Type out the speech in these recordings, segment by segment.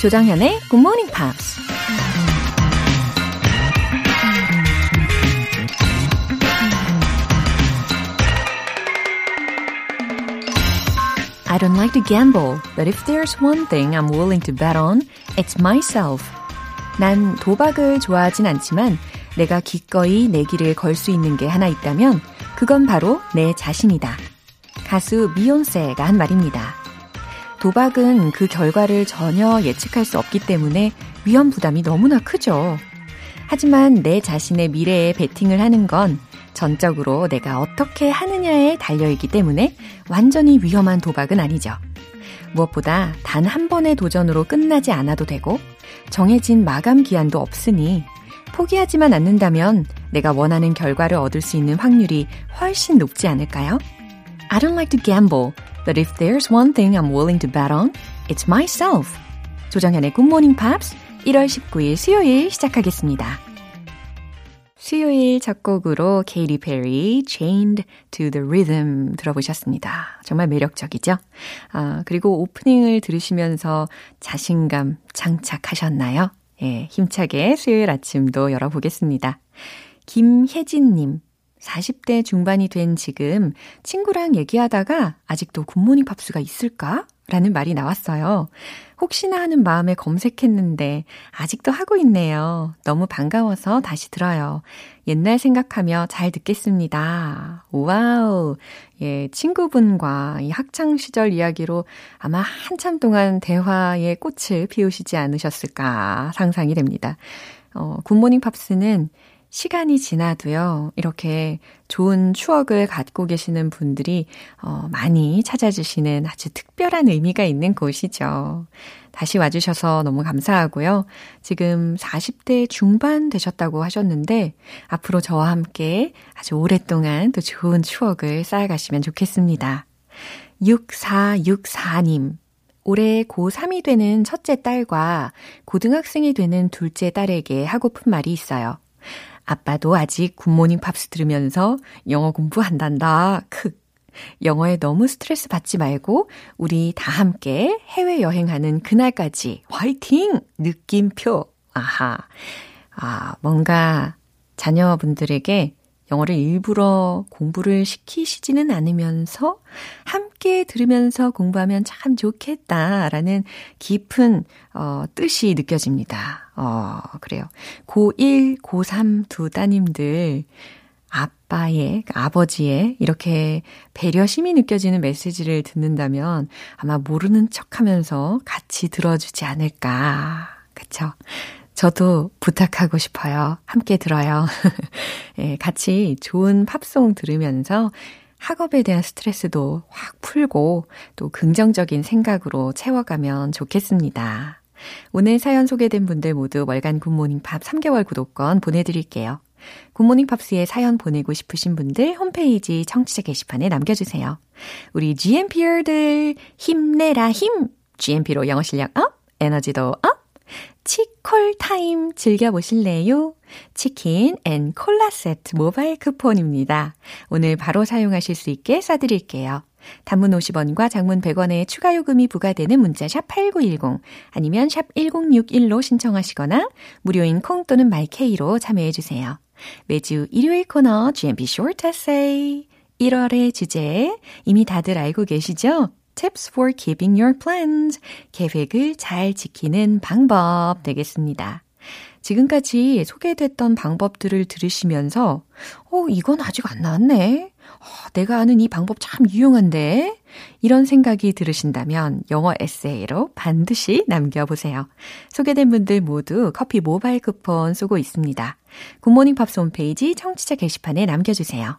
조정현의 Good Morning Pops. I don't like to gamble, but if there's one thing I'm willing to bet on, it's myself. 난 도박을 좋아하진 않지만 내가 기꺼이 내기를 걸 수 있는 게 하나 있다면 그건 바로 내 자신이다. 가수 미욘세가 한 말입니다. 도박은 그 결과를 전혀 예측할 수 없기 때문에 위험 부담이 너무나 크죠. 하지만 내 자신의 미래에 베팅을 하는 건 전적으로 내가 어떻게 하느냐에 달려있기 때문에 완전히 위험한 도박은 아니죠. 무엇보다 단 한 번의 도전으로 끝나지 않아도 되고 정해진 마감 기한도 없으니 포기하지만 않는다면 내가 원하는 결과를 얻을 수 있는 확률이 훨씬 높지 않을까요? I don't like to gamble, but if there's one thing I'm willing to bet on, it's myself. 조정현의 Good Morning Pops 1월 19일 수요일 시작하겠습니다. 수요일 첫 곡으로 케이리 페리 Chained to the Rhythm 들어보셨습니다. 정말 매력적이죠? 아, 그리고 오프닝을 들으시면서 자신감 장착하셨나요? 예, 힘차게 수요일 아침도 열어보겠습니다. 김혜진님, 40대 중반이 된 지금 친구랑 얘기하다가 아직도 Good Morning Pops가 있을까? 라는 말이 나왔어요. 혹시나 하는 마음에 검색했는데 아직도 하고 있네요. 너무 반가워서 다시 들어요. 옛날 생각하며 잘 듣겠습니다. Wow. 예, 친구분과 이 학창 시절 이야기로 아마 한참 동안 대화의 꽃을 피우시지 않으셨을까 상상이 됩니다. 어, 굿모닝 팝스는 시간이 지나도요, 이렇게 좋은 추억을 갖고 계시는 분들이 어, 많이 찾아주시는 아주 특별한 의미가 있는 곳이죠. 다시 와주셔서 너무 감사하고요. 지금 40대 중반 되셨다고 하셨는데, 앞으로 저와 함께 아주 오랫동안 또 좋은 추억을 쌓아가시면 좋겠습니다. 6464님. 올해 고3이 되는 첫째 딸과 고등학생이 되는 둘째 딸에게 하고픈 말이 있어요. 아빠도 아직 Good Morning Pops 들으면서 영어 공부한단다. 크. 영어에 너무 스트레스 받지 말고 우리 다 함께 해외 여행하는 그날까지 화이팅! 느낌표. 아하. 아, 뭔가 자녀분들에게 영어를 일부러 공부를 시키시지는 않으면서 함께 들으면서 공부하면 참 좋겠다라는 깊은 어, 뜻이 느껴집니다. 어, 그래요. 고1, 고3 두 따님들 아빠의, 아버지의 이렇게 배려심이 느껴지는 메시지를 듣는다면 아마 모르는 척 하면서 같이 들어주지 않을까. 그쵸? 저도 부탁하고 싶어요. 함께 들어요. 예, 같이 좋은 팝송 들으면서 학업에 대한 스트레스도 확 풀고 또 긍정적인 생각으로 채워가면 좋겠습니다. 오늘 사연 소개된 분들 모두 월간 Good Morning Pop 3개월 구독권 보내드릴게요. Good Morning Pops에 사연 보내고 싶으신 분들 홈페이지 청취자 게시판에 남겨주세요. 우리 GMPer들 힘내라 힘! GMP로 영어 실력 up, 에너지도 up! 치콜 타임 즐겨보실래요? 치킨 and 콜라 세트 모바일 쿠폰입니다. 오늘 바로 사용하실 수 있게 쏴드릴게요. 단문 50원과 장문 100원의 추가 요금이 부과되는 문자 샵8910 아니면 샵 1061로 신청하시거나 무료인 콩 또는 My K로 참여해 주세요. 매주 일요일 코너 GMP Short Essay 1월의 주제 이미 다들 알고 계시죠? Tips for keeping your plans. 계획을 잘 지키는 방법 되겠습니다. 지금까지 소개됐던 방법들을 들으시면서, 어, 이건 아직 안 나왔네. 어, 내가 아는 이 방법 참 유용한데? 이런 생각이 들으신다면 영어 에세이로 반드시 남겨보세요. 소개된 분들 모두 커피 모바일 쿠폰 쏘고 있습니다. Good Morning Pops 홈페이지 청취자 게시판에 남겨주세요.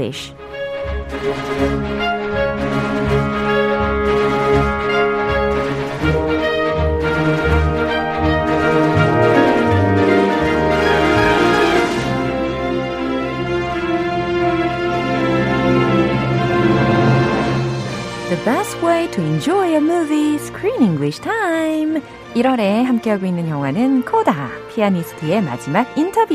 English. The best way to enjoy a movie screen English time. 1월에 함께하고 있는 영화는 코다, 피아니스트의 마지막 인터뷰.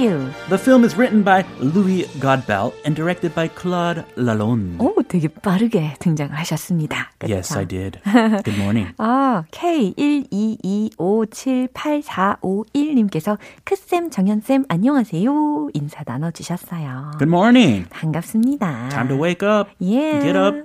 The film is written by Louis Godbell and directed by Claude Lalonde. 오, 되게 빠르게 등장을 하셨습니다. 그쵸? Yes, I did. Good morning. 아, K122578451님께서 크쌤, 정연쌤, 안녕하세요. 인사 나눠주셨어요. Good morning. 반갑습니다. Time to wake up. Yeah. Get up.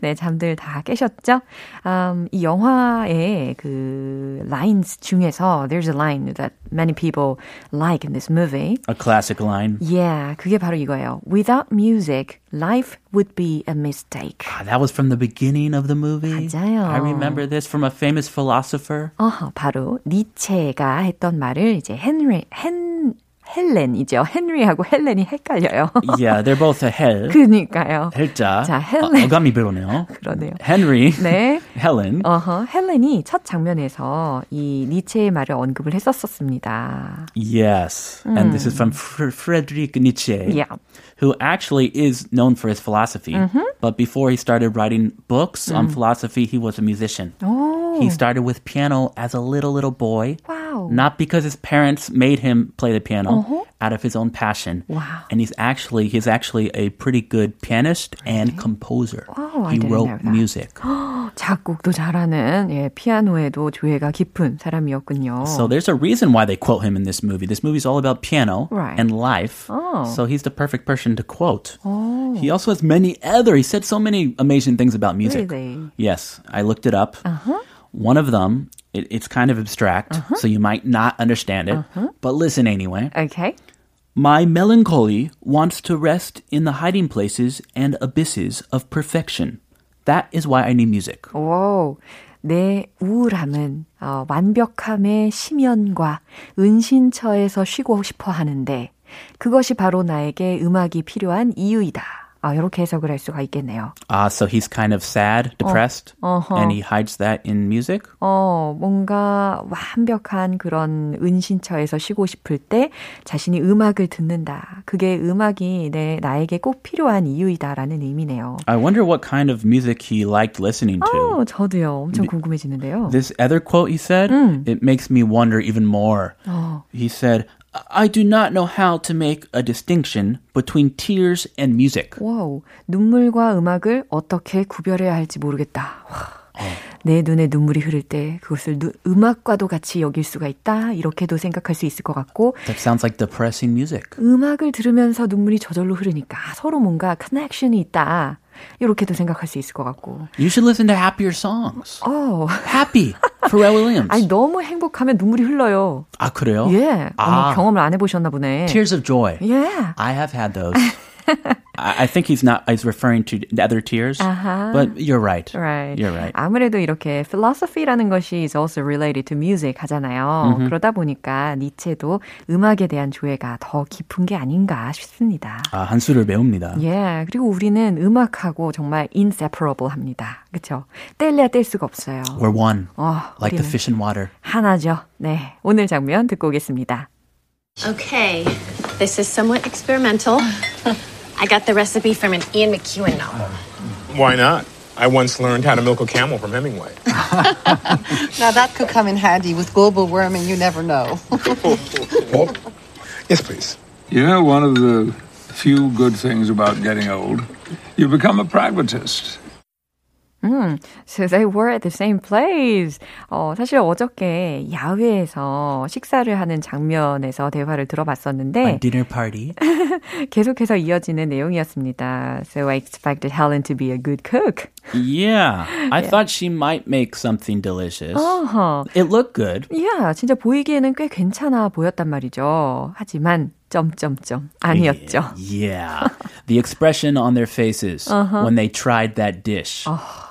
네, 잠들 다 깨셨죠? Um, 이 영화의 그 lines 중에서 there's a line that many people like in this movie. A classic line. Yeah, 그게 바로 이거예요. Without music, life would be a mistake. Ah, that was from the beginning of the movie. 맞아요. I remember this from a famous philosopher. 어허, 바로 니체가 했던 말을 이제 헨리 헨 헬렌이죠. 헨리하고 헬렌이 헷갈려요. Yeah, they're both a hell. 그니까요. 헬자. 자, 헬렌. 어, 어감이 배우네요. 그러네요. Henry. 네. Helen. 어허, 헬렌이 첫 장면에서 이 니체의 말을 언급을 했었었습니다. Yes. And this is from Fr- Friedrich Nietzsche. Yeah. Who actually is known for his philosophy. But before he started writing books on philosophy, he was a musician. 오, He started with piano as a little, little boy. 와우. Not because his parents made him play the piano, out of his own passion. Wow. And he's actually he's actually a pretty good pianist and composer. Oh, I he didn't wrote know that. music. 작곡도 잘하는 예, 피아노에도 조예가 깊은 사람이었군요. So there's a reason why they quote him in this movie. This movie's all about piano Right. and life. Oh. So he's the perfect person to quote. He also has many other. He said so many amazing things about music. Really? Yes, I looked it up. One of them, it, it's kind of abstract, so you might not understand it. But listen anyway. Okay. My melancholy wants to rest in the hiding places and abysses of perfection. That is why I need music. 오, 내 우울함은 어, 완벽함의 심연과 은신처에서 쉬고 싶어 하는데 그것이 바로 나에게 음악이 필요한 이유이다. 아, 이렇게 해석을 할 수가 있겠네요. Ah, so he's kind of sad, depressed, uh-huh. and he hides that in music. 어, 뭔가 완벽한 그런 은신처에서 쉬고 싶을 때 자신이 음악을 듣는다. 그게 음악이 내, 나에게 꼭 필요한 이유이다라는 의미네요. I wonder what kind of music he liked listening to. 어, 저도요. 엄청 궁금해지는데요. This other quote he said, it makes me wonder even more. He said, I do not know how to make a distinction between tears and music. 와우, 눈물과 음악을 어떻게 구별해야 할지 모르겠다. 와, 내 눈에 눈물이 흐를 때 그것을 누, 음악과도 같이 여길 수가 있다. 이렇게도 생각할 수 있을 것 같고, That sounds like depressing music. 음악을 들으면서 눈물이 저절로 흐르니까 서로 뭔가 커넥션이 있다. 이렇게도 생각할 수 있을 것 같고. You should listen to happier songs. 어, Happy, Pharrell Williams. 아니 너무 행복하면 눈물이 흘러요. 아, 그래요? 예, 아. 경험을 안 해보셨나 보네. Tears of joy. 예. I have had those. I, think he's not, he's referring to the other tears. Uh-huh. But you're right. Right. You're right. 아무래도 이렇게 philosophy라는 것이 is also related to music 하잖아요. 그러다 보니까 니체도 음악에 대한 조예가 더 깊은 게 아닌가 싶습니다. 아, 한 수를 배웁니다. 예, 그리고 우리는 음악하고 정말 inseparable 합니다. 그쵸? 뗄래야 뗄 수가 없어요. We're one. 어, Like the fish in water. 하나죠. 네, 오늘 장면 듣고 오겠습니다. Okay, this is somewhat experimental. I got the recipe from an Ian McEwan novel. Why not? I once learned how to milk a camel from Hemingway. Now that could come in handy with global warming, you never know. Well, yes, please. You know, one of the few good things about getting old, you become a pragmatist. So they were at the same place. 어, 사실 어저께 야외에서 식사를 하는 장면에서 대화를 들어봤었는데 A dinner party. 계속해서 이어지는 내용이었습니다. So I expected Helen to be a good cook. Yeah. I thought she might make something delicious. 어허. It looked good. 야, 진짜 보이기에는 꽤 괜찮아 보였단 말이죠. 하지만 점점점 아니었죠. Yeah. the expression on their faces when they tried that dish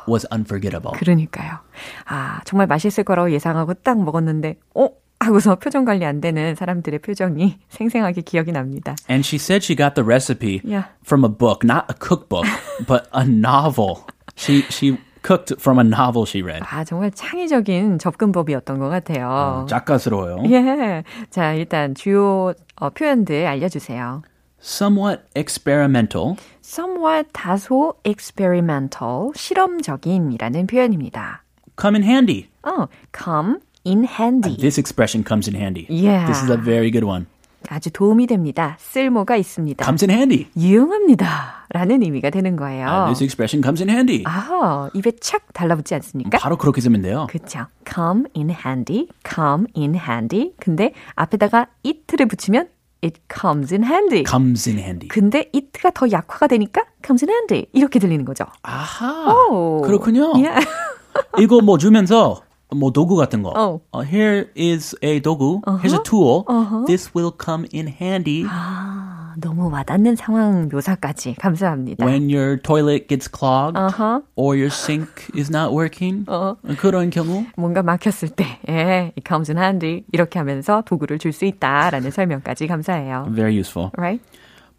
was unforgettable. 그러니까요. 아, 정말 맛있을 거라고 예상하고 딱 먹었는데 어? 하고서 표정 관리 안 되는 사람들의 표정이 생생하게 기억이 납니다. And she said she got the recipe Yeah. from a book, not a cookbook, but a novel. She she cooked from a novel she read. 아, 정말 창의적인 접근법이었던 것 같아요. 작가스러워요. 예. 자, 일단 주요 어, 표현들 알려주세요. somewhat experimental. somewhat 다소 experimental, 실험적인이라는 표현입니다. Come in handy. 어, come in handy. This expression comes in handy. Yeah. This is a very good one. 아주 도움이 됩니다. 쓸모가 있습니다. Comes in handy. 유용합니다. 라는 의미가 되는 거예요. Uh, this expression comes in handy. 아, 입에 착 달라붙지 않습니까? 바로 그렇게 쓰면 돼요. 그쵸. come in handy, come in handy. 근데 앞에다가 it를 붙이면 it comes in handy. comes in handy. 근데 it가 더 약화가 되니까 comes in handy. 이렇게 들리는 거죠. 아하. 오. 그렇군요. Yeah. 이거 뭐 주면서 뭐 도구 같은 거. 어. Uh, here is a 도구. Here's a tool. This will come in handy 아, 너무 와닿는 상황 묘사까지 감사합니다. when your toilet gets clogged 어허. or your sink is not working. 그런 경우. 뭔가 막혔을 때, 예, it comes in handy. 이렇게 하면서 도구를 줄 수 있다라는 설명까지 감사해요. Very useful. Right?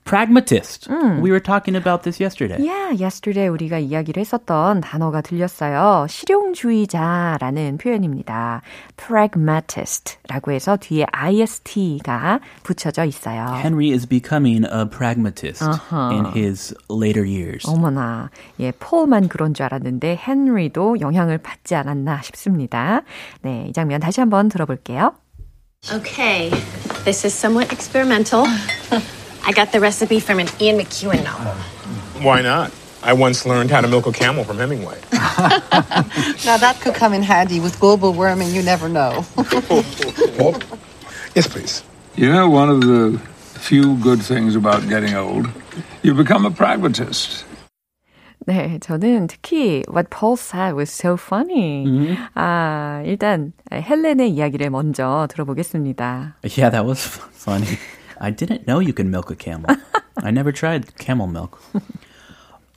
Pragmatist. We were talking about this yesterday. Yeah, yesterday 우리가 이야기를 했었던 단어가 들렸어요. 실용주의자라는 표현입니다. pragmatist라고 해서 뒤에 ist가 붙여져 있어요. Henry is becoming a pragmatist in his later years. 어머나, 예, 폴만 그런 줄 알았는데 헨리도 영향을 받지 않았나 싶습니다. 네, 이 장면 다시 한번 들어볼게요. Okay, this is somewhat experimental. I got the recipe from an Ian McEwan novel. Why not? I once learned how to milk a camel from Hemingway. Now that could come in handy with global warming, you never know. yes, please. You know, one of the few good things about getting old, you become a pragmatist. 네, 저는 특히 what Paul said was so funny. 아, 일단 헬렌의 이야기를 먼저 들어보겠습니다. Yeah, that was funny. I didn't know you could milk a camel. I never tried camel milk.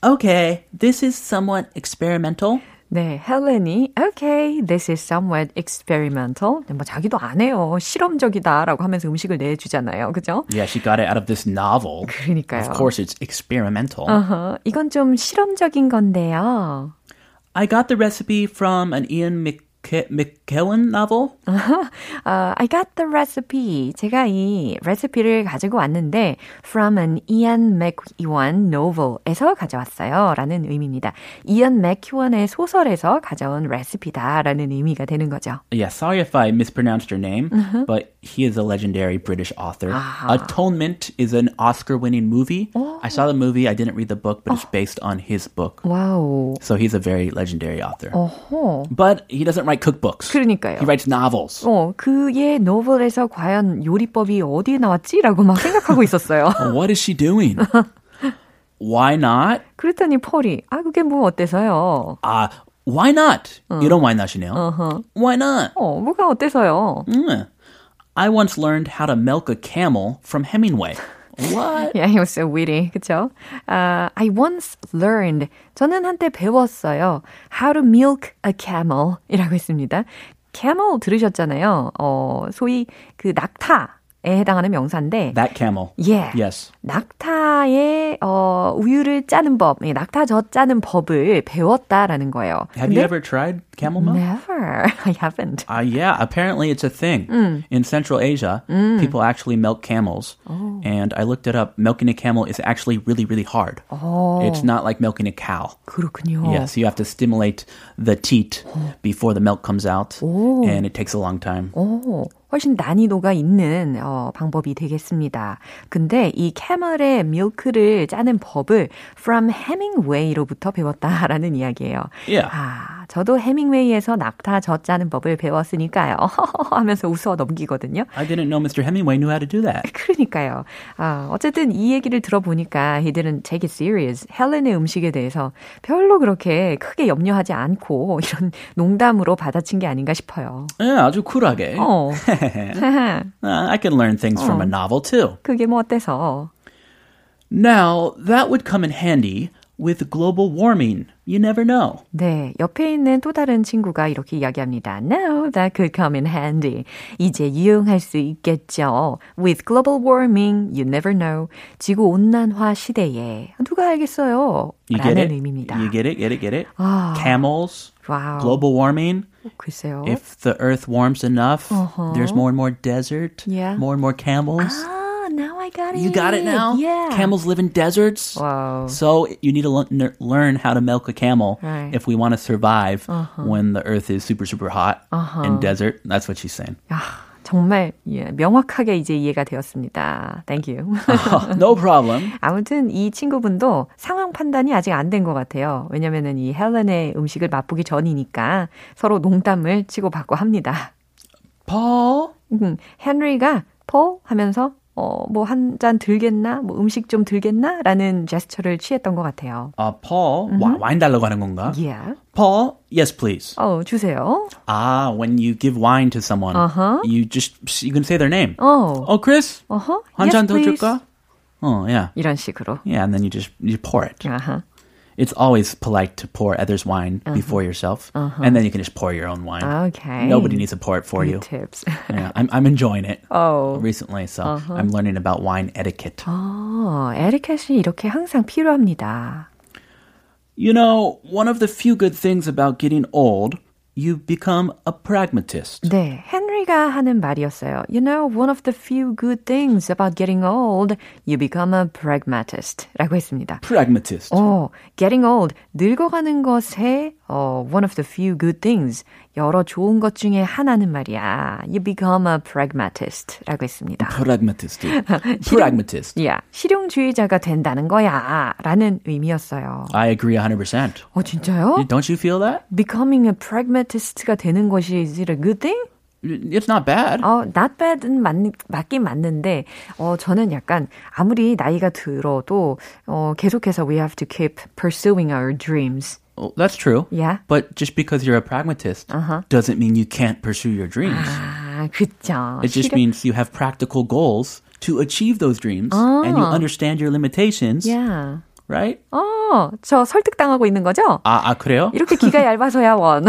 okay, this is somewhat experimental. 네, 헬렌이 okay, this is somewhat experimental. 네, 뭐 자기도 안 해요. 실험적이다라고 하면서 음식을 내주잖아요. 그죠? Yeah, she got it out of this novel. 그러니까요. Of course, it's experimental. 어허, 이건 좀 실험적인 건데요. I got the recipe from an Ian Mc- McKellen novel. 어, I got the recipe. 제가 이 레시피를 가지고 왔는데 from an Ian McEwan novel에서 가져왔어요. 라는 의미입니다. 이안 맥큐원의 소설에서 가져온 레시피다라는 의미가 되는 거죠. Yeah, sorry if I mispronounced your name, but he is a legendary British author. Atonement is an Oscar winning movie. I saw the movie, I didn't read the book, but it's based on his book. 와우. So he's a very legendary author. 어허. But he doesn't write cookbooks. 그러니까요. He writes novels. 어, 그의 노벨에서 과연 요리법이 어디에 나왔지라고 막 생각하고 있었어요. What is she doing? Why not? 그랬더니 폴이 아 그게 뭐 어때서요? Uh, why not? 이런 why not이네요. Why not? 어 뭐가 어때서요? Mm. I once learned how to milk a camel from Hemingway. What? Yeah, he was so witty. 그쵸? Uh, I once learned. 저는 한때 배웠어요. How to milk a camel 이라고 했습니다. camel 들으셨잖아요. 어, 소위 그 낙타에 해당하는 명사인데. That camel. Yeah. Yes. 낙타의 어, 우유를 짜는 법, 예, 낙타젓 짜는 법을 배웠다라는 거예요. Have you ever tried camel milk? Never. I haven't. Uh, yeah, apparently it's a thing. In Central Asia, people actually milk camels. And I looked it up. Milking a camel is actually really, really hard. It's not like milking a cow. 그렇군요. Yes, you have to stimulate the teat before the milk comes out. And it takes a long time. 오, 훨씬 난이도가 있는 어, 방법이 되겠습니다. 근데 이 캐멀의 밀크를 짜는 법을 from Hemingway로부터 배웠다라는 이야기예요. Yeah. 아, 저도 해밍웨이에서 낙타 젖 짜는 법을 배웠으니까요. 하면서 웃어 넘기거든요. I didn't know Mr. Hemingway knew how to do that. 그러니까요. 아, 어쨌든 이 얘기를 들어보니까 he didn't take it serious. 헬렌의 음식에 대해서 별로 그렇게 크게 염려하지 않고 이런 농담으로 받아친 게 아닌가 싶어요. Yeah, 아주 쿨하게. 어. Uh, I can learn things from a novel too. 그게 뭐 어때서? Now, that would come in handy with global warming. You never know. 네, 옆에 있는 또 다른 친구가 이렇게 이야기합니다. Now that could come in handy. 이제 유용할 수 있겠죠. With global warming, you never know. 지구 온난화 시대에 누가 알겠어요? You get 라는 it? 의미입니다. You get it? Get it? Get it? 아. Camels, 와우. global warming. 글쎄요. If the earth warms enough, there's more and more desert, Yeah. more and more camels. 아, Now I got it. You got it now? Yeah. Camels live in deserts. Wow. So you need to le- learn how to milk a camel Right. if we want to survive when the earth is super, super hot and desert. That's what she's saying. 아, 정말 예, 명확하게 이제 이해가 되었습니다. Thank you. no problem. 아무튼 이 친구분도 상황 판단이 아직 안 된 것 같아요. 왜냐면은 이 헬렌의 음식을 맛보기 전이니까 서로 농담을 치고받고 합니다. Paul? 음, 헨리가 폴 하면서 어, 뭐 한 잔 들겠나? 뭐 음식 좀 들겠나? 라는 제스처를 취했던 것 같아요. Uh, Paul? 와, 와인 달라고 하는 건가? Yeah. Paul? Yes, please. 어, 주세요. Ah, when you give wine to someone, Uh-huh. you just, you can say their name. 어. Oh, Chris? 어허. 한 yes, 잔더 please. 줄까? Oh, yeah. 이런 식으로. Yeah, and then you just, you pour it. 아하. It's always polite to pour others' wine Uh-huh. before yourself, and then you can just pour your own wine. Okay. Nobody needs to pour it for Good you. tips. Yeah, I'm, I'm enjoying it 어. recently, so Uh-huh. I'm learning about wine etiquette. 어, 에리켓이 이렇게 항상 필요합니다. You know, one of the few good things about getting old, you become a pragmatist. 네, 헨리가 하는 말이었어요. You know, one of the few good things about getting old, you become a pragmatist. 라고 했습니다. Pragmatist. 어, getting old, 늙어가는 것에 어, one of the few good things, 여러 좋은 것 중에 하나는 말이야. You become a pragmatist. 라고 했습니다. Pragmatist. Pragmatist. 야, 실용주의자가 된다는 거야. 라는 의미였어요. I agree 100%. 어, 진짜요? Don't you feel that? Becoming a pragmatist 가 되는 것이 is it a good thing? It's not bad. 어, not bad은 맞, 맞긴 맞는데, 어, 저는 약간, 아무리 나이가 들어도, 어, 계속해서 we have to keep pursuing our dreams. Well, that's true. Yeah. But just because you're a pragmatist doesn't mean you can't pursue your dreams. 아, 그쵸. It just 실용- means you have practical goals to achieve those dreams and you understand your limitations, Yeah. right? 어, 저 설득당하고 있는 거죠? 아, 아 그래요? 이렇게 기가 얇아서야 원.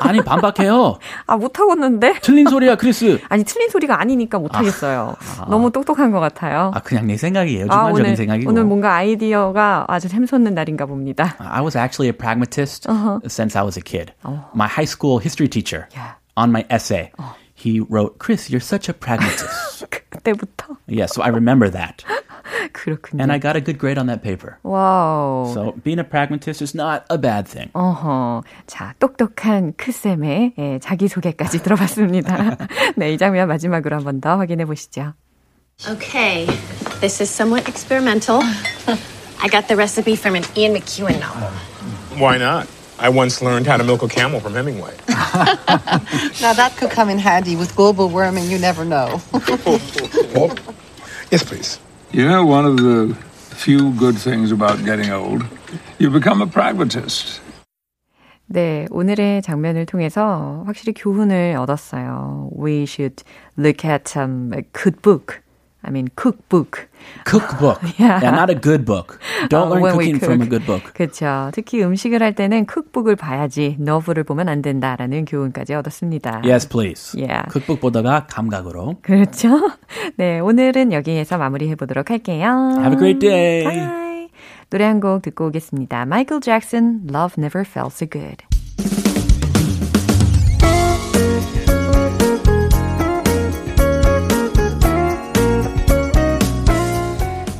아니 반박해요. 아, 못하겠는데? 틀린 소리야, 크리스. 아니, 틀린 소리가 아니니까 못하겠어요. 너무 똑똑한 것 같아요. 아 그냥 내 생각이에요. 아, 주관적인 오늘, 생각이고. 오늘 뭔가 아이디어가 아주 샘솟는 날인가 봅니다. I was actually a pragmatist since I was a kid. My high school history teacher, Yeah. on my essay, he wrote, "Chris, you're such a pragmatist." 그때부터. yeah, so I remember that, 그렇군요. and I got a good grade on that paper. 와우. So being a pragmatist is not a bad thing. 어허. 자, 똑똑한 크쌤의 예, 자기소개까지 들어봤습니다. 네, 이 장면 마지막으로 한 번 더 확인해 보시죠. Okay, this is somewhat experimental. I got the recipe from an Ian McEwan novel. Why not? I once learned how to milk a camel from Hemingway. Now that could come in handy with global warming, you never know. Paul? Yes, please. You know, one of the few good things about getting old, you become a pragmatist. 네, 오늘의 장면을 통해서 확실히 교훈을 얻었어요. We should look at um, a good book. I mean, cookbook. Cookbook, Yeah. yeah, not a good book. Don't 어, learn cooking from a cook. good book. 그렇죠. 특히 음식을 할 때는 쿡북을 봐야지 너브를 보면 안 된다라는 교훈까지 얻었습니다. Yes, please. Yeah. Cookbook 보다가 감각으로. 그렇죠. 네, 오늘은 여기에서 마무리해 보도록 할게요. Have a great day. Bye. 노래 한 곡 듣고 오겠습니다. 마이클 잭슨, Love Never Felt So Good.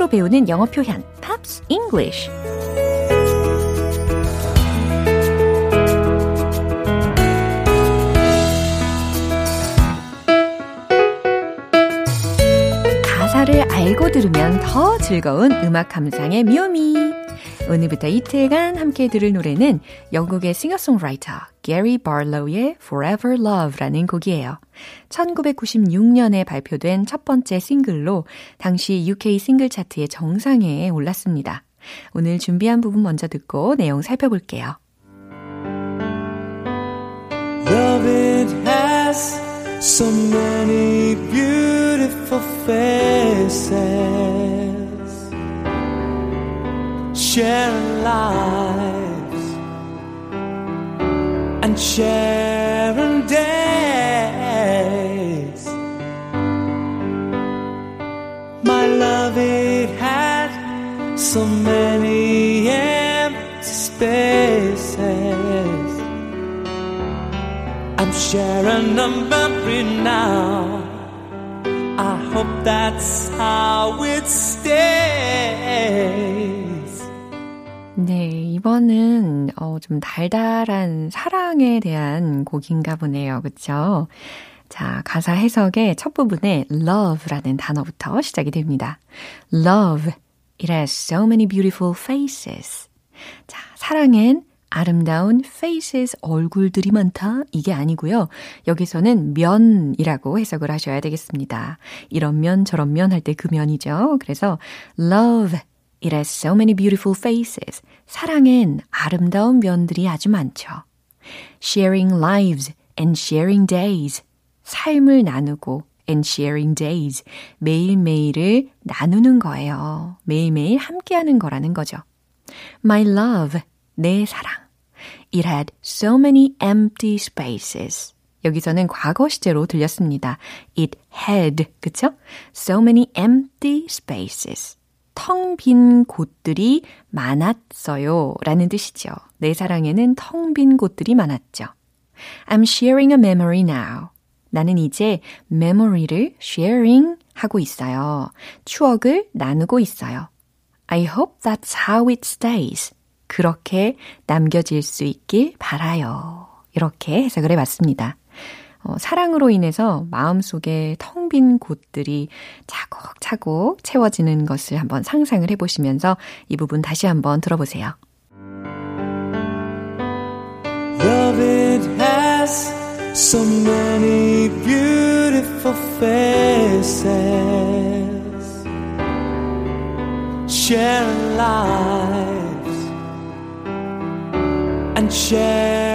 팝으로 배우는 영어 표현 Pops English 가사를 알고 들으면 더 즐거운 음악 감상의 묘미 오늘부터 이틀간 함께 들을 노래는 영국의 싱어송라이터 게리 바로우의 Forever Love라는 곡이에요. 1996년에 발표된 첫 번째 싱글로 당시 UK 싱글 차트의 정상에 올랐습니다. 오늘 준비한 부분 먼저 듣고 내용 살펴볼게요. Love it has so many beautiful faces. Share lives and sharing days. My love, it had so many empty spaces. I'm sharing a memory now. I hope that's how it stays. 네, 이번은 어, 좀 달달한 사랑에 대한 곡인가 보네요. 그쵸? 자, 가사 해석의 첫 부분에 love라는 단어부터 시작이 됩니다. Love, it has so many beautiful faces. 자, 사랑엔 아름다운 faces, 얼굴들이 많다. 이게 아니고요. 여기서는 면이라고 해석을 하셔야 되겠습니다. 이런 면, 저런 면 할 때 그 면이죠. 그래서 love, it has so many beautiful faces. 사랑엔 아름다운 면들이 아주 많죠. sharing lives and sharing days. 삶을 나누고 and sharing days. 매일매일을 나누는 거예요. 매일매일 함께하는 거라는 거죠. My love, 내 사랑. It had so many empty spaces. 여기서는 과거 시제로 들렸습니다. It had, 그쵸? So many empty spaces. 텅 빈 곳들이 많았어요. 라는 뜻이죠. 내 사랑에는 텅 빈 곳들이 많았죠. I'm sharing a memory now. 나는 이제 memory를 sharing 하고 있어요. 추억을 나누고 있어요. I hope that's how it stays. 그렇게 남겨질 수 있길 바라요. 이렇게 해석을 해봤습니다. 어, 사랑으로 인해서 마음속에 텅 빈 곳들이 차곡차곡 채워지는 것을 한번 상상을 해보시면서 이 부분 다시 한번 들어보세요. Love it has so many beautiful faces. Share lives and sharing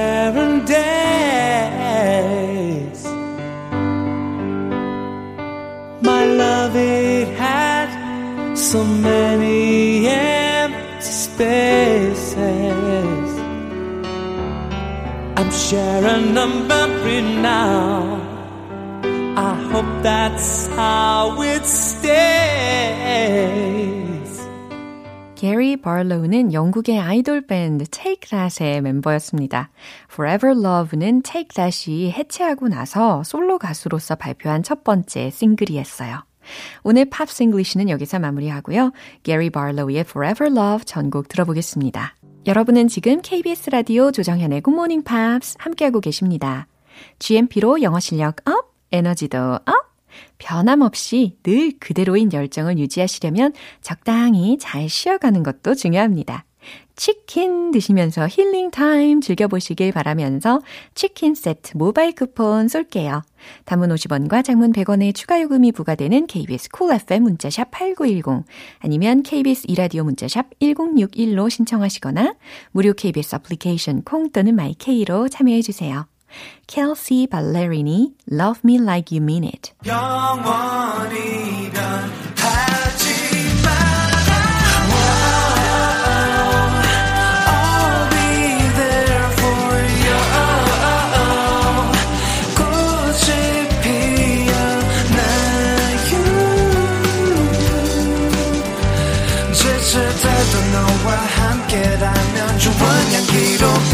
so many empty spaces. I'm sharing a memory now. I hope that's how it stays. 게리 바로우는 영국의 아이돌 밴드 Take That의 멤버였습니다. Forever Love는 Take That이 해체하고 나서 솔로 가수로서 발표한 첫 번째 싱글이었어요. 오늘 Pops English는 여기서 마무리하고요. 게리 바로우의 Forever Love 전곡 들어보겠습니다. 여러분은 지금 KBS 라디오 조정현의 Good Morning Pops 함께하고 계십니다. GMP로 영어 실력 up, 에너지도 up! 변함없이 늘 그대로인 열정을 유지하시려면 적당히 잘 쉬어가는 것도 중요합니다. 치킨 드시면서 힐링 타임 즐겨보시길 바라면서 치킨 세트 모바일 쿠폰 쏠게요. 단문 50원과 장문 100원의 추가 요금이 부과되는 KBS Cool FM 문자샵 8910 아니면 KBS 이라디오 문자샵 1061로 신청하시거나 무료 KBS 애플리케이션 콩 또는 My K로 참여해 주세요. Kelsey Ballerini, Love Me Like You Mean It.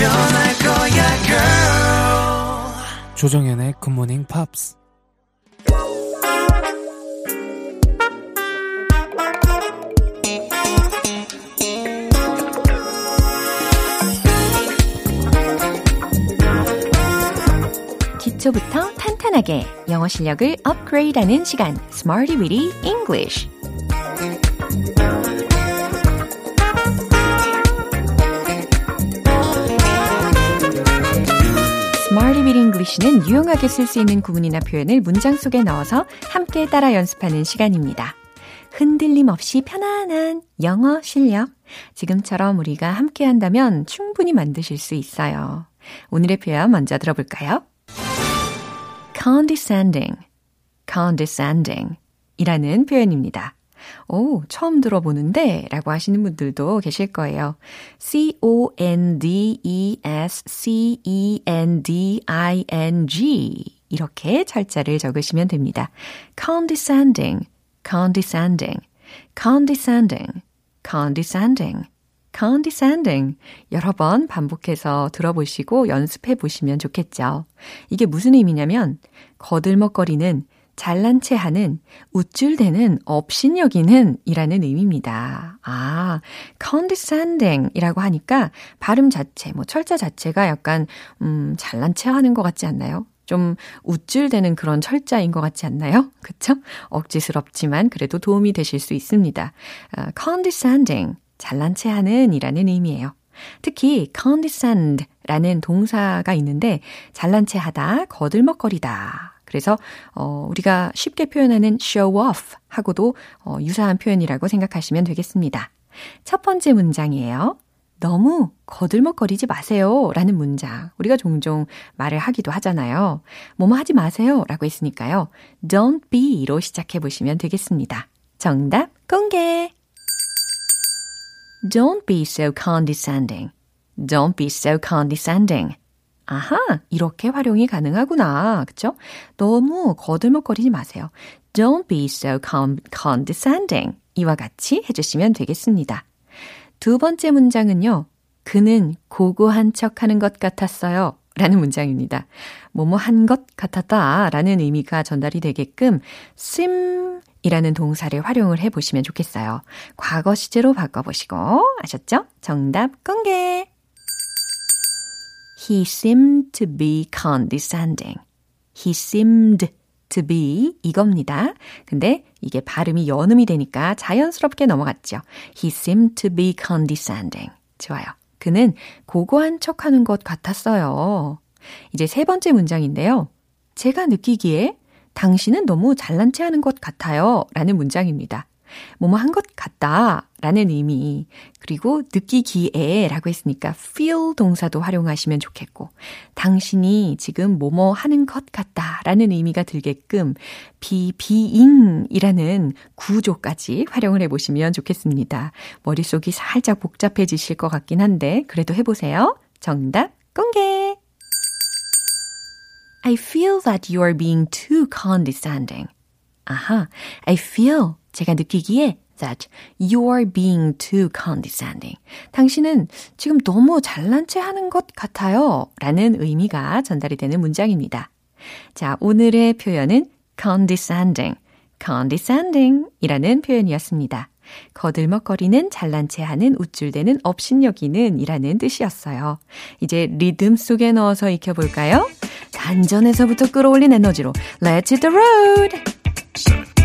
변할 거야, girl. 조정현의 굿모닝 팝스 기초부터 탄탄하게 영어 실력을 업그레이드하는 시간 Smarty Weedy English Weedy English는 유용하게 쓸 수 있는 구문이나 표현을 문장 속에 넣어서 함께 따라 연습하는 시간입니다. 흔들림 없이 편안한 영어 실력. 지금처럼 우리가 함께 한다면 충분히 만드실 수 있어요. 오늘의 표현 먼저 들어볼까요? condescending, condescending 이라는 표현입니다. 오, 처음 들어보는데 라고 하시는 분들도 계실 거예요. C-O-N-D-E-S-C-E-N-D-I-N-G 이렇게 철자를 적으시면 됩니다. condescending, condescending, condescending, condescending. condescending. 여러 번 반복해서 들어보시고 연습해 보시면 좋겠죠. 이게 무슨 의미냐면, 거들먹거리는, 잘난 체 하는, 우쭐대는, 업신여기는 이라는 의미입니다. 아, condescending 이라고 하니까 발음 자체, 뭐 철자 자체가 약간, 음, 잘난 체 하는 것 같지 않나요? 좀 우쭐대는 그런 철자인 것 같지 않나요? 그쵸? 억지스럽지만 그래도 도움이 되실 수 있습니다. Uh, condescending, 잘난 체 하는 이라는 의미예요. 특히 condescend 라는 동사가 있는데 잘난 체 하다, 거들먹거리다. 그래서 어, 우리가 쉽게 표현하는 show off 하고도 어, 유사한 표현이라고 생각하시면 되겠습니다. 첫 번째 문장이에요. 너무 거들먹거리지 마세요. 라는 문장. 우리가 종종 말을 하기도 하잖아요. 뭐뭐 하지 마세요. 라고 했으니까요. don't be로 시작해 보시면 되겠습니다. 정답 공개! Don't be so condescending. Don't be so condescending. 아하, 이렇게 활용이 가능하구나. 그쵸? 너무 거들먹거리지 마세요. Don't be so condescending. 이와 같이 해주시면 되겠습니다. 두 번째 문장은요. 그는 고고한 척 하는 것 같았어요. 라는 문장입니다. 뭐뭐 한 것 같았다 라는 의미가 전달이 되게끔 seem 이라는 동사를 활용을 해 보시면 좋겠어요. 과거 시제로 바꿔보시고 아셨죠? 정답 공개! He seemed to be condescending. He seemed to be 이겁니다. 근데 이게 발음이 연음이 되니까 자연스럽게 넘어갔죠. He seemed to be condescending. 좋아요. 그는 고고한 척 하는 것 같았어요. 이제 세 번째 문장인데요. 제가 느끼기에 당신은 너무 잘난 체 하는 것 같아요. 라는 문장입니다. 뭐뭐 한 것 같다 라는 의미. 그리고 느끼기에 라고 했으니까 feel 동사도 활용하시면 좋겠고, 당신이 지금 뭐뭐 하는 것 같다 라는 의미가 들게끔 be, being 이라는 구조까지 활용을 해보시면 좋겠습니다. 머릿속이 살짝 복잡해지실 것 같긴 한데, 그래도 해보세요. 정답 공개! I feel that you are being too condescending. 아하, I feel 제가 느끼기에 that you are being too condescending. 당신은 지금 너무 잘난 체 하는 것 같아요. 라는 의미가 전달이 되는 문장입니다. 자, 오늘의 표현은 condescending, condescending 이라는 표현이었습니다. 거들먹거리는 잘난 체 하는 우쭐대는 업신여기는 이라는 뜻이었어요. 이제 리듬 속에 넣어서 익혀볼까요? 단전에서부터 끌어올린 에너지로 Let's hit the road!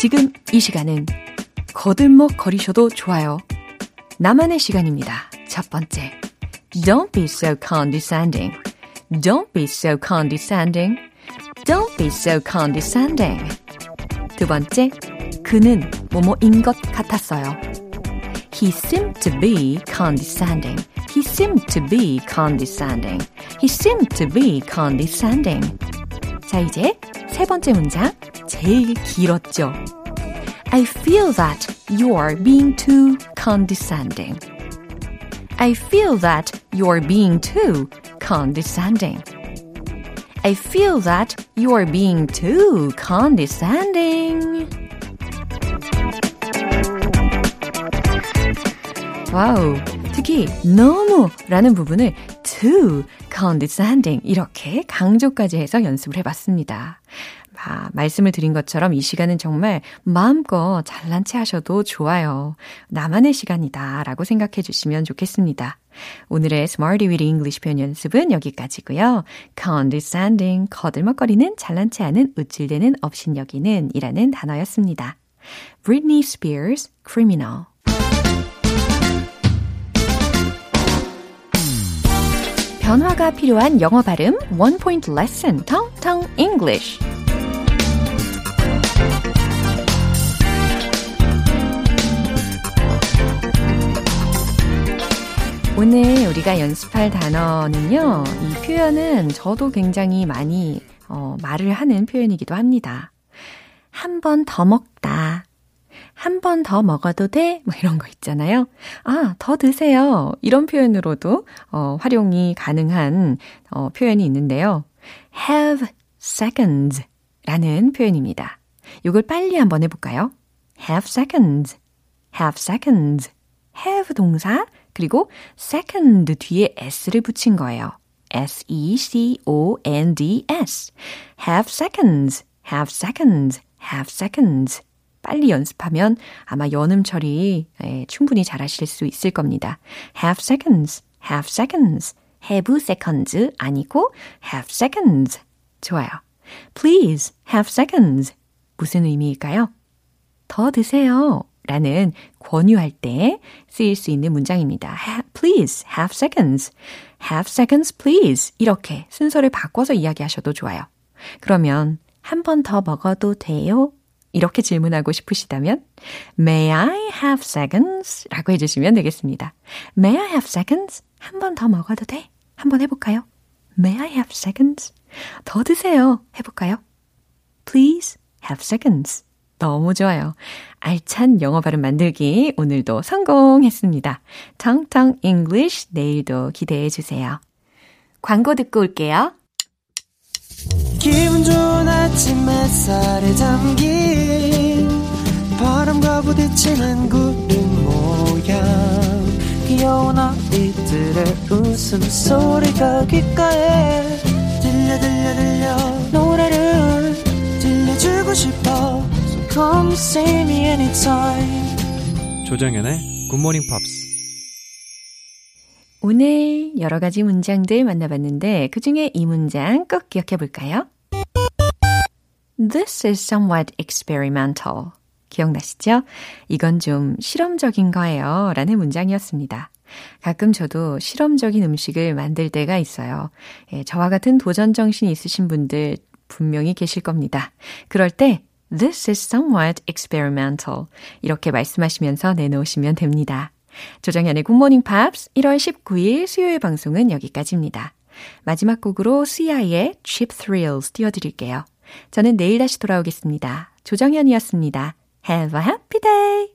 지금 이 시간은 거들먹 거리셔도 좋아요. 나만의 시간입니다. 첫 번째. Don't be so condescending. Don't be so condescending. Don't be so condescending. 두 번째. 그는 뭐뭐인 것 같았어요. He seemed to be condescending. He seemed to be condescending. He seemed to be condescending. 자, 이제 세 번째 문장. 제일 길었죠. I feel that you're being too condescending. I feel that you're being too condescending. I feel that you're being too condescending. 와우. 특히 너무 라는 부분을 too condescending 이렇게 강조까지 해서 연습을 해봤습니다. 아, 말씀을 드린 것처럼 이 시간은 정말 마음껏 잘난 체 하셔도 좋아요. 나만의 시간이다 라고 생각해 주시면 좋겠습니다. 오늘의 Smarty with English 표현 연습은 여기까지고요. condescending, 거들먹거리는 잘난 체 하는 우쭐대는 업신여기는 이라는 단어였습니다. Britney Spears, Criminal 변화가 필요한 영어 발음 원 포인트 레슨 텅텅 English 오늘 우리가 연습할 단어는요, 이 표현은 저도 굉장히 많이 어, 말을 하는 표현이기도 합니다. 한 번 더 먹다. 한 번 더 먹어도 돼? 뭐 이런 거 있잖아요. 아, 더 드세요. 이런 표현으로도 어, 활용이 가능한 어, 표현이 있는데요. have seconds 라는 표현입니다. 이걸 빨리 한번 해볼까요? have seconds, have seconds. have 동사, 그리고 second 뒤에 s를 붙인 거예요. S-E-C-O-N-D-S. have seconds, have seconds, have seconds. 빨리 연습하면 아마 연음 처리 예, 충분히 잘하실 수 있을 겁니다. have seconds, have seconds, have seconds 아니고 have seconds. 좋아요. Please have seconds. 무슨 의미일까요? 더 드세요. 라는 권유할 때 쓰일 수 있는 문장입니다. Please have seconds. Have seconds, please. 이렇게 순서를 바꿔서 이야기하셔도 좋아요. 그러면 한 번 더 먹어도 돼요? 이렇게 질문하고 싶으시다면 May I have seconds? 라고 해주시면 되겠습니다. May I have seconds? 한 번 더 먹어도 돼? 한 번 해볼까요? May I have seconds? 더 드세요. 해볼까요? Please have seconds. 너무 좋아요. 알찬 영어 발음 만들기 오늘도 성공했습니다. 텅텅 English 내일도 기대해 주세요. 광고 듣고 올게요. 기분 좋은 아침 햇살에 담긴 바람과 부딪히는 구름 모양 귀여운 아이들의 웃음소리가 귓가에 들려 들려 들려 노래를 들려주고 싶어 come see me anytime 조정연의 굿모닝 팝스. 오늘 여러 가지 문장들 만나봤는데 그 중에 이 문장 꼭 기억해 볼까요? This is somewhat experimental. 기억나시죠? 이건 좀 실험적인 거예요. 라는 문장이었습니다. 가끔 저도 실험적인 음식을 만들 때가 있어요. 예, 저와 같은 도전 정신이 있으신 분들 분명히 계실 겁니다. 그럴 때 This is somewhat experimental. 이렇게 말씀하시면서 내놓으시면 됩니다. 조정현의 굿모닝 팝스 1월 19일 수요일 방송은 여기까지입니다. 마지막 곡으로 CI의 Cheap Thrills 띄워드릴게요. 저는 내일 다시 돌아오겠습니다. 조정현이었습니다. Have a happy day!